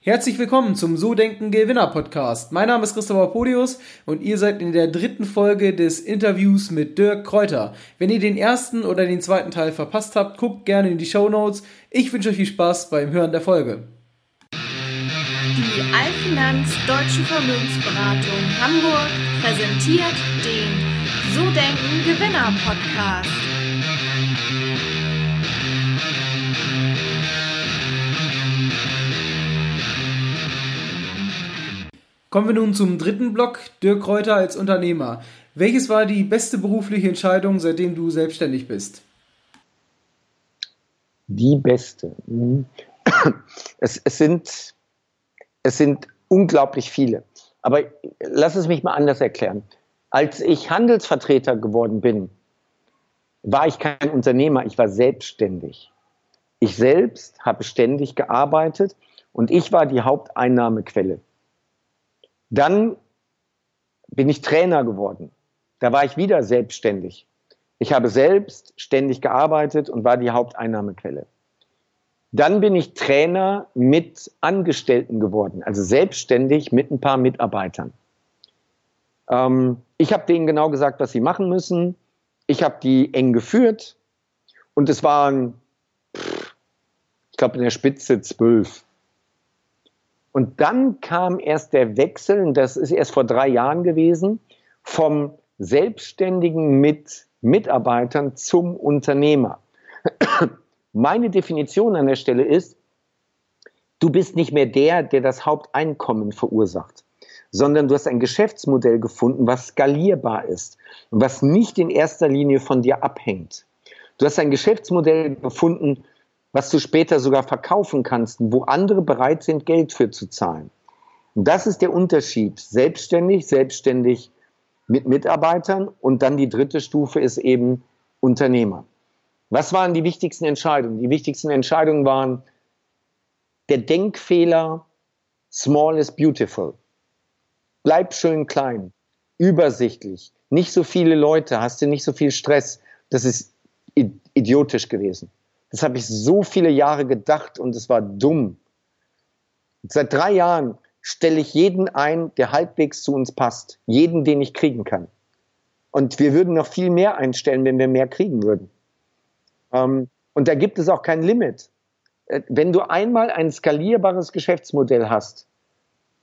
Herzlich willkommen zum So Denken Gewinner Podcast. Mein Name ist Christopher Podius und ihr seid in der dritten Folge des Interviews mit Dirk Kräuter. Wenn ihr den ersten oder den zweiten Teil verpasst habt, guckt gerne in die Show Notes. Ich wünsche euch viel Spaß beim Hören der Folge. Die Allfinanz Deutsche Vermögensberatung Hamburg präsentiert den So Denken Gewinner Podcast. Kommen wir nun zum dritten Block, Dirk Kräuter als Unternehmer. Welches war die beste berufliche Entscheidung, seitdem du selbstständig bist? Die beste. Mhm. Es, es, sind, es sind unglaublich viele. Aber lass es mich mal anders erklären. Als ich Handelsvertreter geworden bin, war ich kein Unternehmer, ich war selbstständig. Ich selbst habe ständig gearbeitet und ich war die Haupteinnahmequelle. Dann bin ich Trainer geworden. Da war ich wieder selbstständig. Ich habe selbst ständig gearbeitet und war die Haupteinnahmequelle. Dann bin ich Trainer mit Angestellten geworden, also selbstständig mit ein paar Mitarbeitern. Ähm, ich habe denen genau gesagt, was sie machen müssen. Ich habe die eng geführt und es waren, ich glaube, in der Spitze zwölf. Und dann kam erst der Wechsel, und das ist erst vor drei Jahren gewesen, vom Selbstständigen mit Mitarbeitern zum Unternehmer. Meine Definition an der Stelle ist, du bist nicht mehr der, der das Haupteinkommen verursacht, sondern du hast ein Geschäftsmodell gefunden, was skalierbar ist und was nicht in erster Linie von dir abhängt. Du hast ein Geschäftsmodell gefunden, was du später sogar verkaufen kannst, wo andere bereit sind, Geld für zu zahlen. Und das ist der Unterschied. Selbstständig, selbstständig mit Mitarbeitern und dann die dritte Stufe ist eben Unternehmer. Was waren die wichtigsten Entscheidungen? Die wichtigsten Entscheidungen waren der Denkfehler, small is beautiful. Bleib schön klein, übersichtlich, nicht so viele Leute, hast du nicht so viel Stress. Das ist idiotisch gewesen. Das habe ich so viele Jahre gedacht und es war dumm. Seit drei Jahren stelle ich jeden ein, der halbwegs zu uns passt. Jeden, den ich kriegen kann. Und wir würden noch viel mehr einstellen, wenn wir mehr kriegen würden. Ähm, und da gibt es auch kein Limit. Äh, wenn du einmal ein skalierbares Geschäftsmodell hast,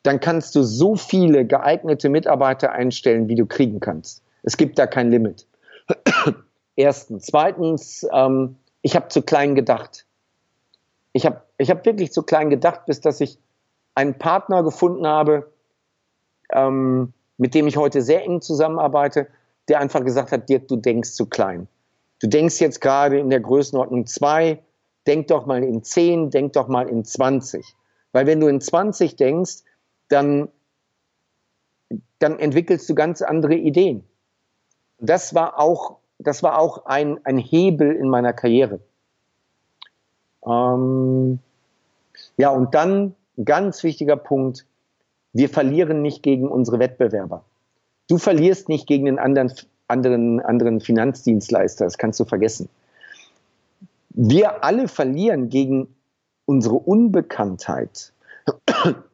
dann kannst du so viele geeignete Mitarbeiter einstellen, wie du kriegen kannst. Es gibt da kein Limit. Erstens. Zweitens, ähm, ich habe zu klein gedacht. Ich habe ich hab wirklich zu klein gedacht, bis dass ich einen Partner gefunden habe, ähm, mit dem ich heute sehr eng zusammenarbeite, der einfach gesagt hat, Dirk, du denkst zu klein. Du denkst jetzt gerade in der Größenordnung zwei, denk doch mal in zehn, denk doch mal in 20. Weil wenn du in 20 denkst, dann, dann entwickelst du ganz andere Ideen. Das war auch das war auch ein, ein Hebel in meiner Karriere. Ähm, ja, und dann ein ganz wichtiger Punkt, wir verlieren nicht gegen unsere Wettbewerber. Du verlierst nicht gegen einen anderen, anderen, anderen Finanzdienstleister, das kannst du vergessen. Wir alle verlieren gegen unsere Unbekanntheit.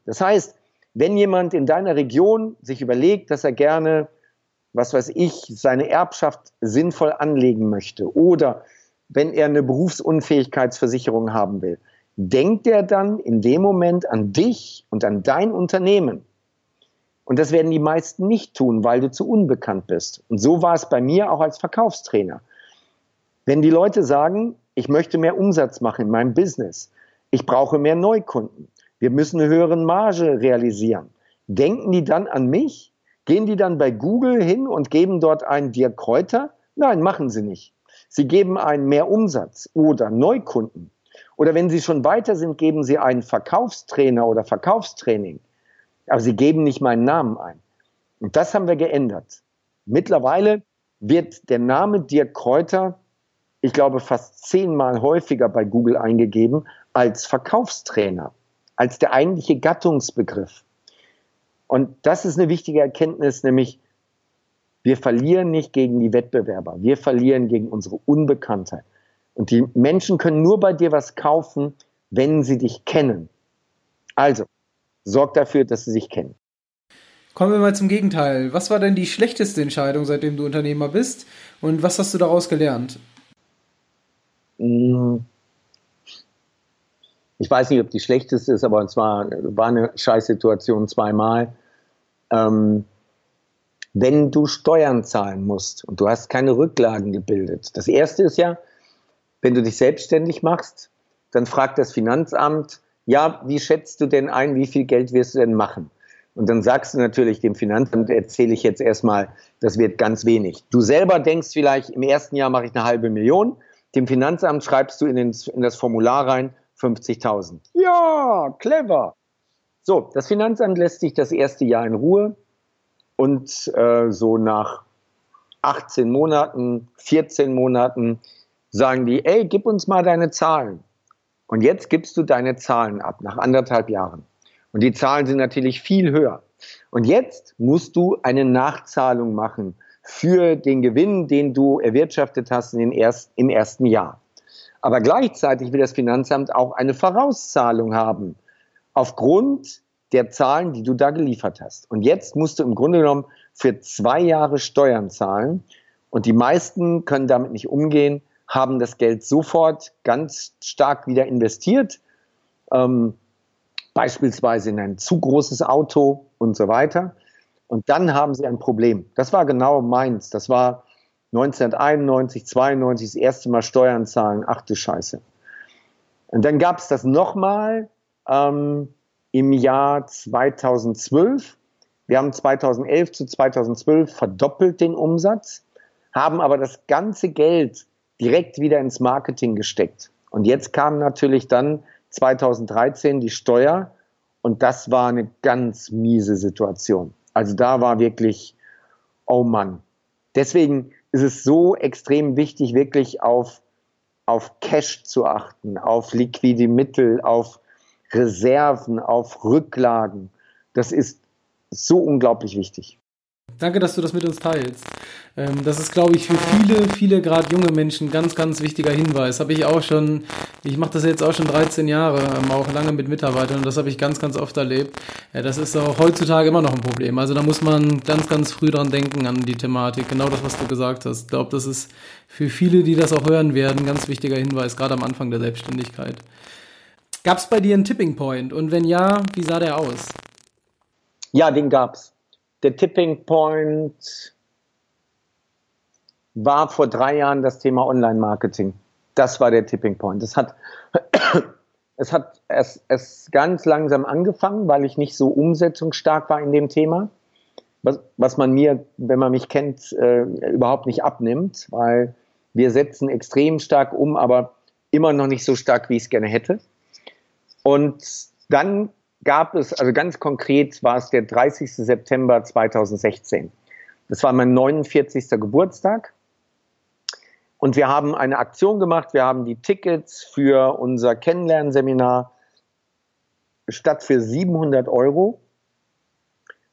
Das heißt, wenn jemand in deiner Region sich überlegt, dass er gerne was weiß ich, seine Erbschaft sinnvoll anlegen möchte oder wenn er eine Berufsunfähigkeitsversicherung haben will, denkt er dann in dem Moment an dich und an dein Unternehmen. Und das werden die meisten nicht tun, weil du zu unbekannt bist. Und so war es bei mir auch als Verkaufstrainer. Wenn die Leute sagen, ich möchte mehr Umsatz machen in meinem Business, ich brauche mehr Neukunden, wir müssen eine höhere Marge realisieren, denken die dann an mich Gehen die dann bei Google hin und geben dort einen Dirk Kräuter? Nein, machen sie nicht. Sie geben einen mehr Umsatz oder Neukunden. Oder wenn sie schon weiter sind, geben sie einen Verkaufstrainer oder Verkaufstraining. Aber sie geben nicht meinen Namen ein. Und das haben wir geändert. Mittlerweile wird der Name Dirk Kräuter, ich glaube, fast zehnmal häufiger bei Google eingegeben als Verkaufstrainer, als der eigentliche Gattungsbegriff. Und das ist eine wichtige Erkenntnis, nämlich wir verlieren nicht gegen die Wettbewerber, wir verlieren gegen unsere Unbekanntheit. Und die Menschen können nur bei dir was kaufen, wenn sie dich kennen. Also, sorg dafür, dass sie sich kennen. Kommen wir mal zum Gegenteil. Was war denn die schlechteste Entscheidung, seitdem du Unternehmer bist? Und was hast du daraus gelernt? Hm. Ich weiß nicht, ob die schlechteste ist, aber es war, war eine Scheißsituation zweimal. Ähm, wenn du Steuern zahlen musst und du hast keine Rücklagen gebildet. Das erste ist ja, wenn du dich selbstständig machst, dann fragt das Finanzamt, ja, wie schätzt du denn ein, wie viel Geld wirst du denn machen? Und dann sagst du natürlich dem Finanzamt, erzähle ich jetzt erstmal, das wird ganz wenig. Du selber denkst vielleicht, im ersten Jahr mache ich eine halbe Million. Dem Finanzamt schreibst du in, den, in das Formular rein 50.000. Ja, clever. So, das Finanzamt lässt sich das erste Jahr in Ruhe und äh, so nach 18 Monaten, 14 Monaten sagen die, ey, gib uns mal deine Zahlen. Und jetzt gibst du deine Zahlen ab, nach anderthalb Jahren. Und die Zahlen sind natürlich viel höher. Und jetzt musst du eine Nachzahlung machen für den Gewinn, den du erwirtschaftet hast in den erst, im ersten Jahr. Aber gleichzeitig will das Finanzamt auch eine Vorauszahlung haben aufgrund der Zahlen, die du da geliefert hast. Und jetzt musst du im Grunde genommen für zwei Jahre Steuern zahlen. Und die meisten können damit nicht umgehen, haben das Geld sofort ganz stark wieder investiert. Ähm, beispielsweise in ein zu großes Auto und so weiter. Und dann haben sie ein Problem. Das war genau meins. Das war 1991, 92 das erste Mal Steuern zahlen. Ach du Scheiße. Und dann gab es das nochmal ähm, im Jahr 2012. Wir haben 2011 zu 2012 verdoppelt den Umsatz, haben aber das ganze Geld direkt wieder ins Marketing gesteckt. Und jetzt kam natürlich dann 2013 die Steuer und das war eine ganz miese Situation. Also da war wirklich, oh Mann. Deswegen ist es so extrem wichtig, wirklich auf, auf Cash zu achten, auf liquide Mittel, auf Reserven, auf Rücklagen. Das ist so unglaublich wichtig. Danke, dass du das mit uns teilst. Ähm, das ist, glaube ich, für viele, viele gerade junge Menschen ganz, ganz wichtiger Hinweis. Habe ich auch schon, ich mache das jetzt auch schon 13 Jahre, ähm, auch lange mit Mitarbeitern und das habe ich ganz, ganz oft erlebt. Das ist auch heutzutage immer noch ein Problem. Also da muss man ganz, ganz früh dran denken an die Thematik. Genau das, was du gesagt hast. Ich glaube, das ist für viele, die das auch hören werden, ein ganz wichtiger Hinweis, gerade am Anfang der Selbstständigkeit. Gab es bei dir einen Tipping Point? Und wenn ja, wie sah der aus? Ja, den gab's. Der Tipping Point war vor drei Jahren das Thema Online-Marketing. Das war der Tipping Point. Es hat, es hat es, es ganz langsam angefangen, weil ich nicht so umsetzungsstark war in dem Thema. Was, was man mir, wenn man mich kennt, äh, überhaupt nicht abnimmt, weil wir setzen extrem stark um, aber immer noch nicht so stark, wie ich es gerne hätte. Und dann gab es, also ganz konkret war es der 30. September 2016. Das war mein 49. Geburtstag. Und wir haben eine Aktion gemacht. Wir haben die Tickets für unser Kennenlernseminar statt für 700 Euro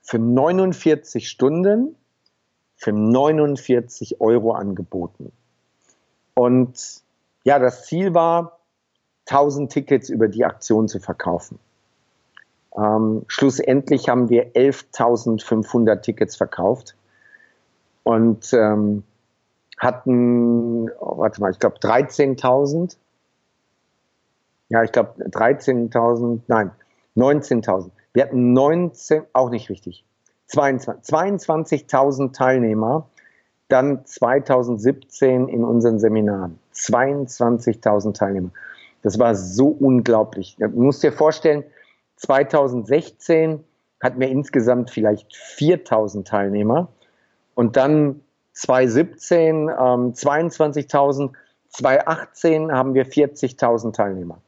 für 49 Stunden für 49 Euro angeboten. Und ja, das Ziel war, 1000 Tickets über die Aktion zu verkaufen. Ähm, schlussendlich haben wir 11.500 Tickets verkauft und ähm, hatten, oh, warte mal, ich glaube 13.000. Ja, ich glaube 13.000, nein, 19.000. Wir hatten 19, auch nicht wichtig, 22.000 22 Teilnehmer, dann 2017 in unseren Seminaren. 22.000 Teilnehmer. Das war so unglaublich. Du musst dir vorstellen, 2016 hatten wir insgesamt vielleicht 4000 Teilnehmer und dann 2017 ähm, 22.000, 2018 haben wir 40.000 Teilnehmer.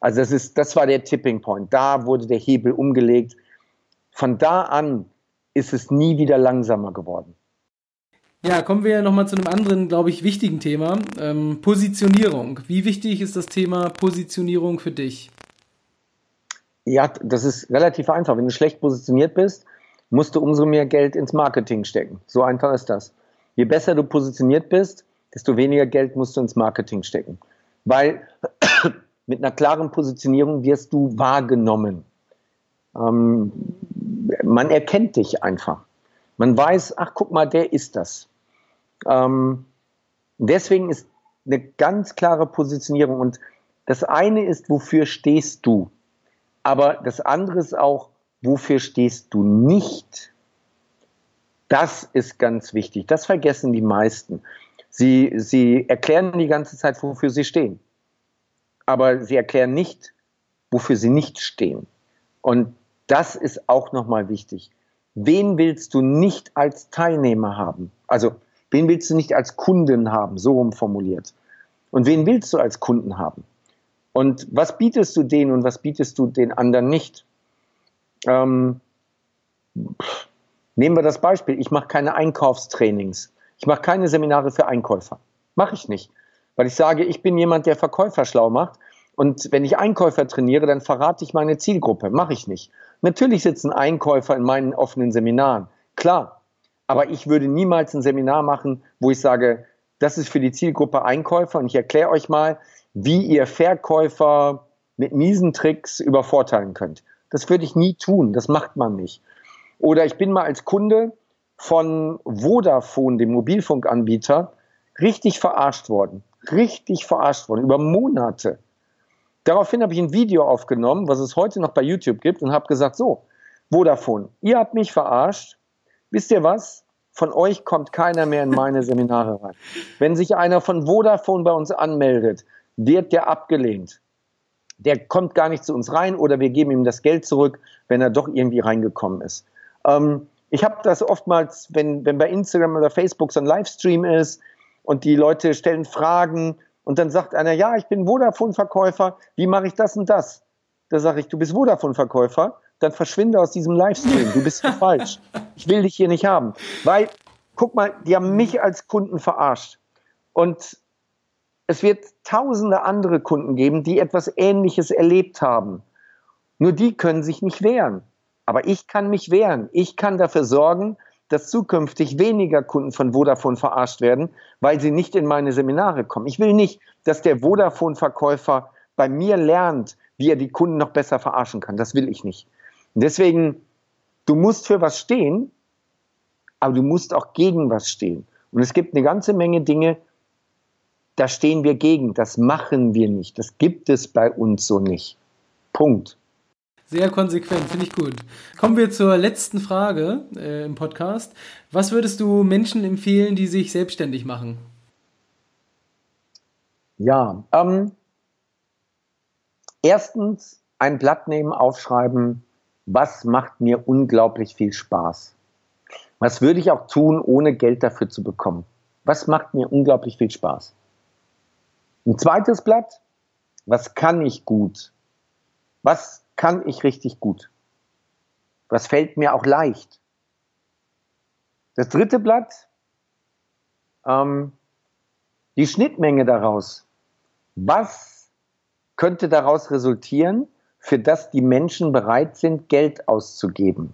Also das, ist, das war der Tipping Point. Da wurde der Hebel umgelegt. Von da an ist es nie wieder langsamer geworden. Ja, kommen wir nochmal zu einem anderen, glaube ich, wichtigen Thema. Ähm, Positionierung. Wie wichtig ist das Thema Positionierung für dich? Ja, das ist relativ einfach. Wenn du schlecht positioniert bist, musst du umso mehr Geld ins Marketing stecken. So einfach ist das. Je besser du positioniert bist, desto weniger Geld musst du ins Marketing stecken. Weil mit einer klaren Positionierung wirst du wahrgenommen. Ähm, man erkennt dich einfach. Man weiß, ach guck mal, der ist das. Ähm, deswegen ist eine ganz klare Positionierung. Und das eine ist, wofür stehst du? Aber das andere ist auch, wofür stehst du nicht? Das ist ganz wichtig. Das vergessen die meisten. Sie, sie erklären die ganze Zeit, wofür sie stehen. Aber sie erklären nicht, wofür sie nicht stehen. Und das ist auch nochmal wichtig. Wen willst du nicht als Teilnehmer haben? Also, wen willst du nicht als Kunden haben? So rum formuliert. Und wen willst du als Kunden haben? Und was bietest du denen und was bietest du den anderen nicht? Ähm, nehmen wir das Beispiel. Ich mache keine Einkaufstrainings. Ich mache keine Seminare für Einkäufer. Mache ich nicht. Weil ich sage, ich bin jemand, der Verkäufer schlau macht. Und wenn ich Einkäufer trainiere, dann verrate ich meine Zielgruppe. Mache ich nicht. Natürlich sitzen Einkäufer in meinen offenen Seminaren. Klar. Aber ich würde niemals ein Seminar machen, wo ich sage, das ist für die Zielgruppe Einkäufer und ich erkläre euch mal, wie ihr Verkäufer mit miesen Tricks übervorteilen könnt. Das würde ich nie tun, das macht man nicht. Oder ich bin mal als Kunde von Vodafone, dem Mobilfunkanbieter, richtig verarscht worden. Richtig verarscht worden, über Monate. Daraufhin habe ich ein Video aufgenommen, was es heute noch bei YouTube gibt, und habe gesagt, so, Vodafone, ihr habt mich verarscht. Wisst ihr was? Von euch kommt keiner mehr in meine Seminare rein. Wenn sich einer von Vodafone bei uns anmeldet, wird der abgelehnt. Der kommt gar nicht zu uns rein oder wir geben ihm das Geld zurück, wenn er doch irgendwie reingekommen ist. Ähm, ich habe das oftmals, wenn, wenn bei Instagram oder Facebook so ein Livestream ist und die Leute stellen Fragen und dann sagt einer, ja, ich bin Vodafone-Verkäufer, wie mache ich das und das? Da sage ich, du bist Vodafone-Verkäufer, dann verschwinde aus diesem Livestream, du bist falsch. Ich will dich hier nicht haben. Weil, guck mal, die haben mich als Kunden verarscht. Und es wird tausende andere Kunden geben, die etwas Ähnliches erlebt haben. Nur die können sich nicht wehren. Aber ich kann mich wehren. Ich kann dafür sorgen, dass zukünftig weniger Kunden von Vodafone verarscht werden, weil sie nicht in meine Seminare kommen. Ich will nicht, dass der Vodafone-Verkäufer bei mir lernt, wie er die Kunden noch besser verarschen kann. Das will ich nicht. Deswegen, du musst für was stehen, aber du musst auch gegen was stehen. Und es gibt eine ganze Menge Dinge, da stehen wir gegen, das machen wir nicht, das gibt es bei uns so nicht. Punkt. Sehr konsequent, finde ich gut. Kommen wir zur letzten Frage äh, im Podcast. Was würdest du Menschen empfehlen, die sich selbstständig machen? Ja, ähm, erstens ein Blatt nehmen, aufschreiben, was macht mir unglaublich viel Spaß? Was würde ich auch tun, ohne Geld dafür zu bekommen? Was macht mir unglaublich viel Spaß? Ein zweites Blatt, was kann ich gut? Was kann ich richtig gut? Was fällt mir auch leicht? Das dritte Blatt, ähm, die Schnittmenge daraus. Was könnte daraus resultieren, für das die Menschen bereit sind, Geld auszugeben?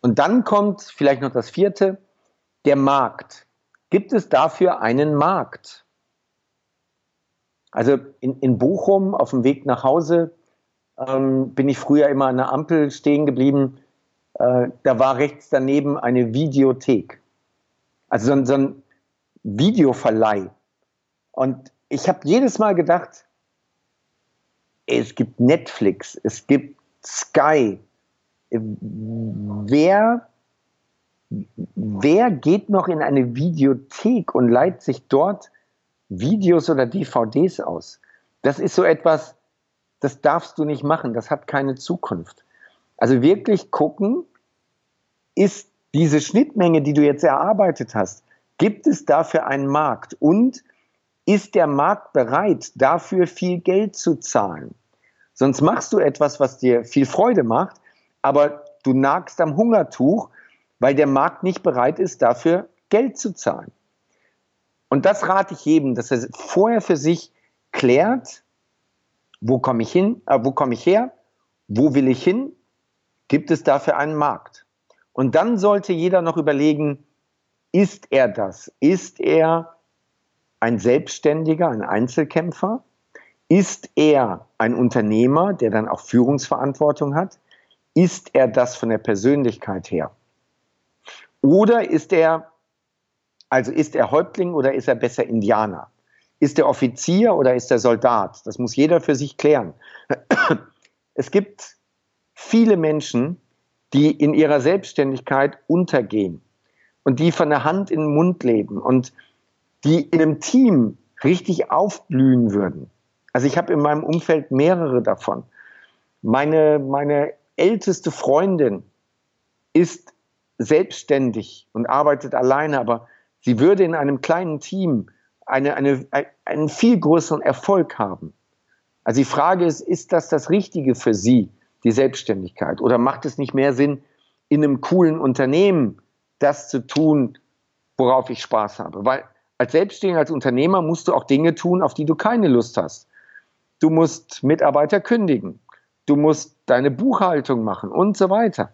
Und dann kommt vielleicht noch das vierte, der Markt. Gibt es dafür einen Markt? Also in, in Bochum auf dem Weg nach Hause ähm, bin ich früher immer an der Ampel stehen geblieben. Äh, da war rechts daneben eine Videothek. Also so ein, so ein Videoverleih. Und ich habe jedes Mal gedacht, es gibt Netflix, es gibt Sky. Wer, wer geht noch in eine Videothek und leiht sich dort Videos oder DVDs aus. Das ist so etwas, das darfst du nicht machen, das hat keine Zukunft. Also wirklich gucken, ist diese Schnittmenge, die du jetzt erarbeitet hast, gibt es dafür einen Markt und ist der Markt bereit, dafür viel Geld zu zahlen? Sonst machst du etwas, was dir viel Freude macht, aber du nagst am Hungertuch, weil der Markt nicht bereit ist, dafür Geld zu zahlen. Und das rate ich jedem, dass er vorher für sich klärt, wo komme ich hin, äh, wo komme ich her, wo will ich hin, gibt es dafür einen Markt. Und dann sollte jeder noch überlegen, ist er das? Ist er ein Selbstständiger, ein Einzelkämpfer? Ist er ein Unternehmer, der dann auch Führungsverantwortung hat? Ist er das von der Persönlichkeit her? Oder ist er, also ist er Häuptling oder ist er besser Indianer? Ist er Offizier oder ist er Soldat? Das muss jeder für sich klären. Es gibt viele Menschen, die in ihrer Selbstständigkeit untergehen und die von der Hand in den Mund leben und die in einem Team richtig aufblühen würden. Also ich habe in meinem Umfeld mehrere davon. Meine, meine älteste Freundin ist selbstständig und arbeitet alleine, aber sie würde in einem kleinen Team eine, eine, einen viel größeren Erfolg haben. Also die Frage ist, ist das das Richtige für Sie, die Selbstständigkeit? Oder macht es nicht mehr Sinn, in einem coolen Unternehmen das zu tun, worauf ich Spaß habe? Weil als Selbstständiger, als Unternehmer musst du auch Dinge tun, auf die du keine Lust hast. Du musst Mitarbeiter kündigen. Du musst deine Buchhaltung machen und so weiter.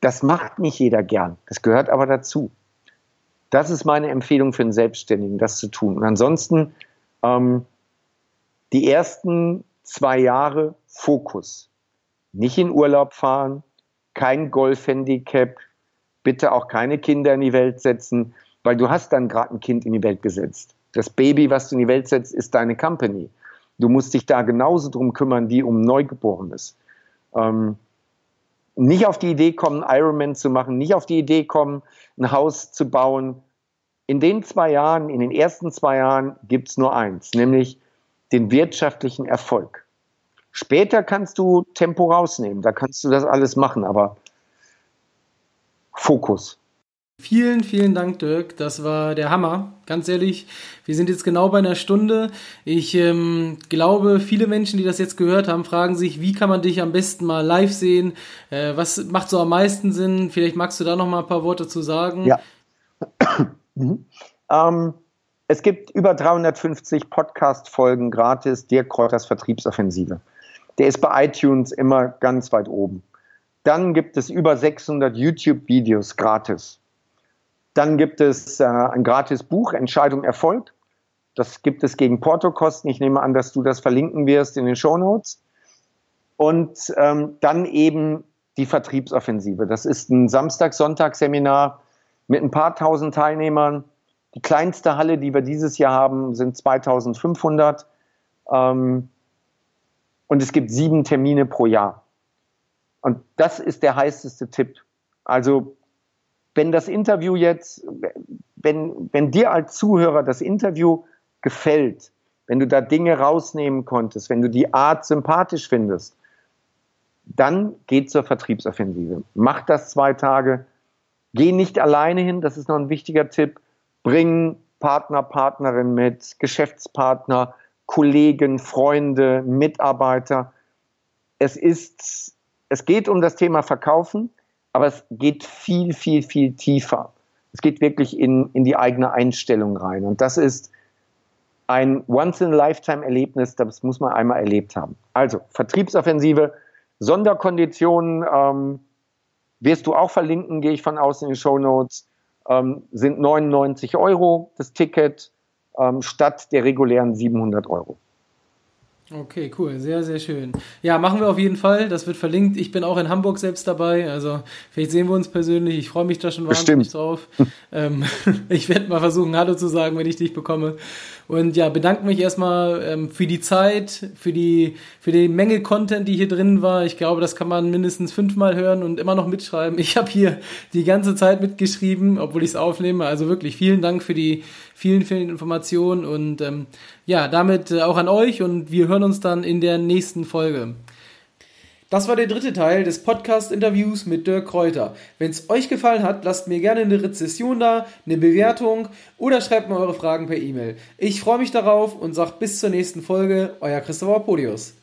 Das macht nicht jeder gern. Das gehört aber dazu. Das ist meine Empfehlung für einen Selbstständigen, das zu tun. Und ansonsten ähm, die ersten zwei Jahre Fokus. Nicht in Urlaub fahren, kein Golfhandicap, bitte auch keine Kinder in die Welt setzen, weil du hast dann gerade ein Kind in die Welt gesetzt. Das Baby, was du in die Welt setzt, ist deine Company. Du musst dich da genauso drum kümmern wie um Neugeborenes. Ähm, nicht auf die Idee kommen, Ironman zu machen, nicht auf die Idee kommen, ein Haus zu bauen. In den zwei Jahren, in den ersten zwei Jahren gibt es nur eins, nämlich den wirtschaftlichen Erfolg. Später kannst du Tempo rausnehmen, da kannst du das alles machen, aber Fokus. Vielen, vielen Dank, Dirk. Das war der Hammer. Ganz ehrlich, wir sind jetzt genau bei einer Stunde. Ich ähm, glaube, viele Menschen, die das jetzt gehört haben, fragen sich, wie kann man dich am besten mal live sehen? Äh, was macht so am meisten Sinn? Vielleicht magst du da noch mal ein paar Worte zu sagen. Ja. mhm. ähm, es gibt über 350 Podcast-Folgen gratis Dirk Kräuters Vertriebsoffensive. Der ist bei iTunes immer ganz weit oben. Dann gibt es über 600 YouTube-Videos gratis. Dann gibt es äh, ein gratis Buch, Entscheidung Erfolg. Das gibt es gegen Portokosten. Ich nehme an, dass du das verlinken wirst in den Show Notes. Und ähm, dann eben die Vertriebsoffensive. Das ist ein Samstag-Sonntag-Seminar mit ein paar tausend Teilnehmern. Die kleinste Halle, die wir dieses Jahr haben, sind 2500. Ähm, und es gibt sieben Termine pro Jahr. Und das ist der heißeste Tipp. Also wenn das Interview jetzt, wenn, wenn dir als Zuhörer das Interview gefällt, wenn du da Dinge rausnehmen konntest, wenn du die Art sympathisch findest, dann geh zur Vertriebsoffensive. Mach das zwei Tage. Geh nicht alleine hin, das ist noch ein wichtiger Tipp. Bring Partner, Partnerin mit, Geschäftspartner, Kollegen, Freunde, Mitarbeiter. Es ist, es geht um das Thema Verkaufen aber es geht viel, viel, viel tiefer. Es geht wirklich in, in die eigene Einstellung rein. Und das ist ein Once-in-a-Lifetime-Erlebnis, das muss man einmal erlebt haben. Also, Vertriebsoffensive, Sonderkonditionen ähm, wirst du auch verlinken, gehe ich von aus in den Show Notes, ähm, sind 99 Euro das Ticket ähm, statt der regulären 700 Euro. Okay, cool, sehr, sehr schön. Ja, machen wir auf jeden Fall. Das wird verlinkt. Ich bin auch in Hamburg selbst dabei. Also vielleicht sehen wir uns persönlich. Ich freue mich da schon wahnsinnig Bestimmt. drauf. ähm, ich werde mal versuchen, Hallo zu sagen, wenn ich dich bekomme. Und ja, bedanke mich erstmal ähm, für die Zeit, für die, für die Menge Content, die hier drin war. Ich glaube, das kann man mindestens fünfmal hören und immer noch mitschreiben. Ich habe hier die ganze Zeit mitgeschrieben, obwohl ich es aufnehme. Also wirklich vielen Dank für die vielen, vielen Informationen und ähm, ja, damit äh, auch an euch und wir hören uns dann in der nächsten Folge. Das war der dritte Teil des Podcast-Interviews mit Dirk Kräuter. Wenn es euch gefallen hat, lasst mir gerne eine Rezession da, eine Bewertung oder schreibt mir eure Fragen per E-Mail. Ich freue mich darauf und sage bis zur nächsten Folge, euer Christopher Podius.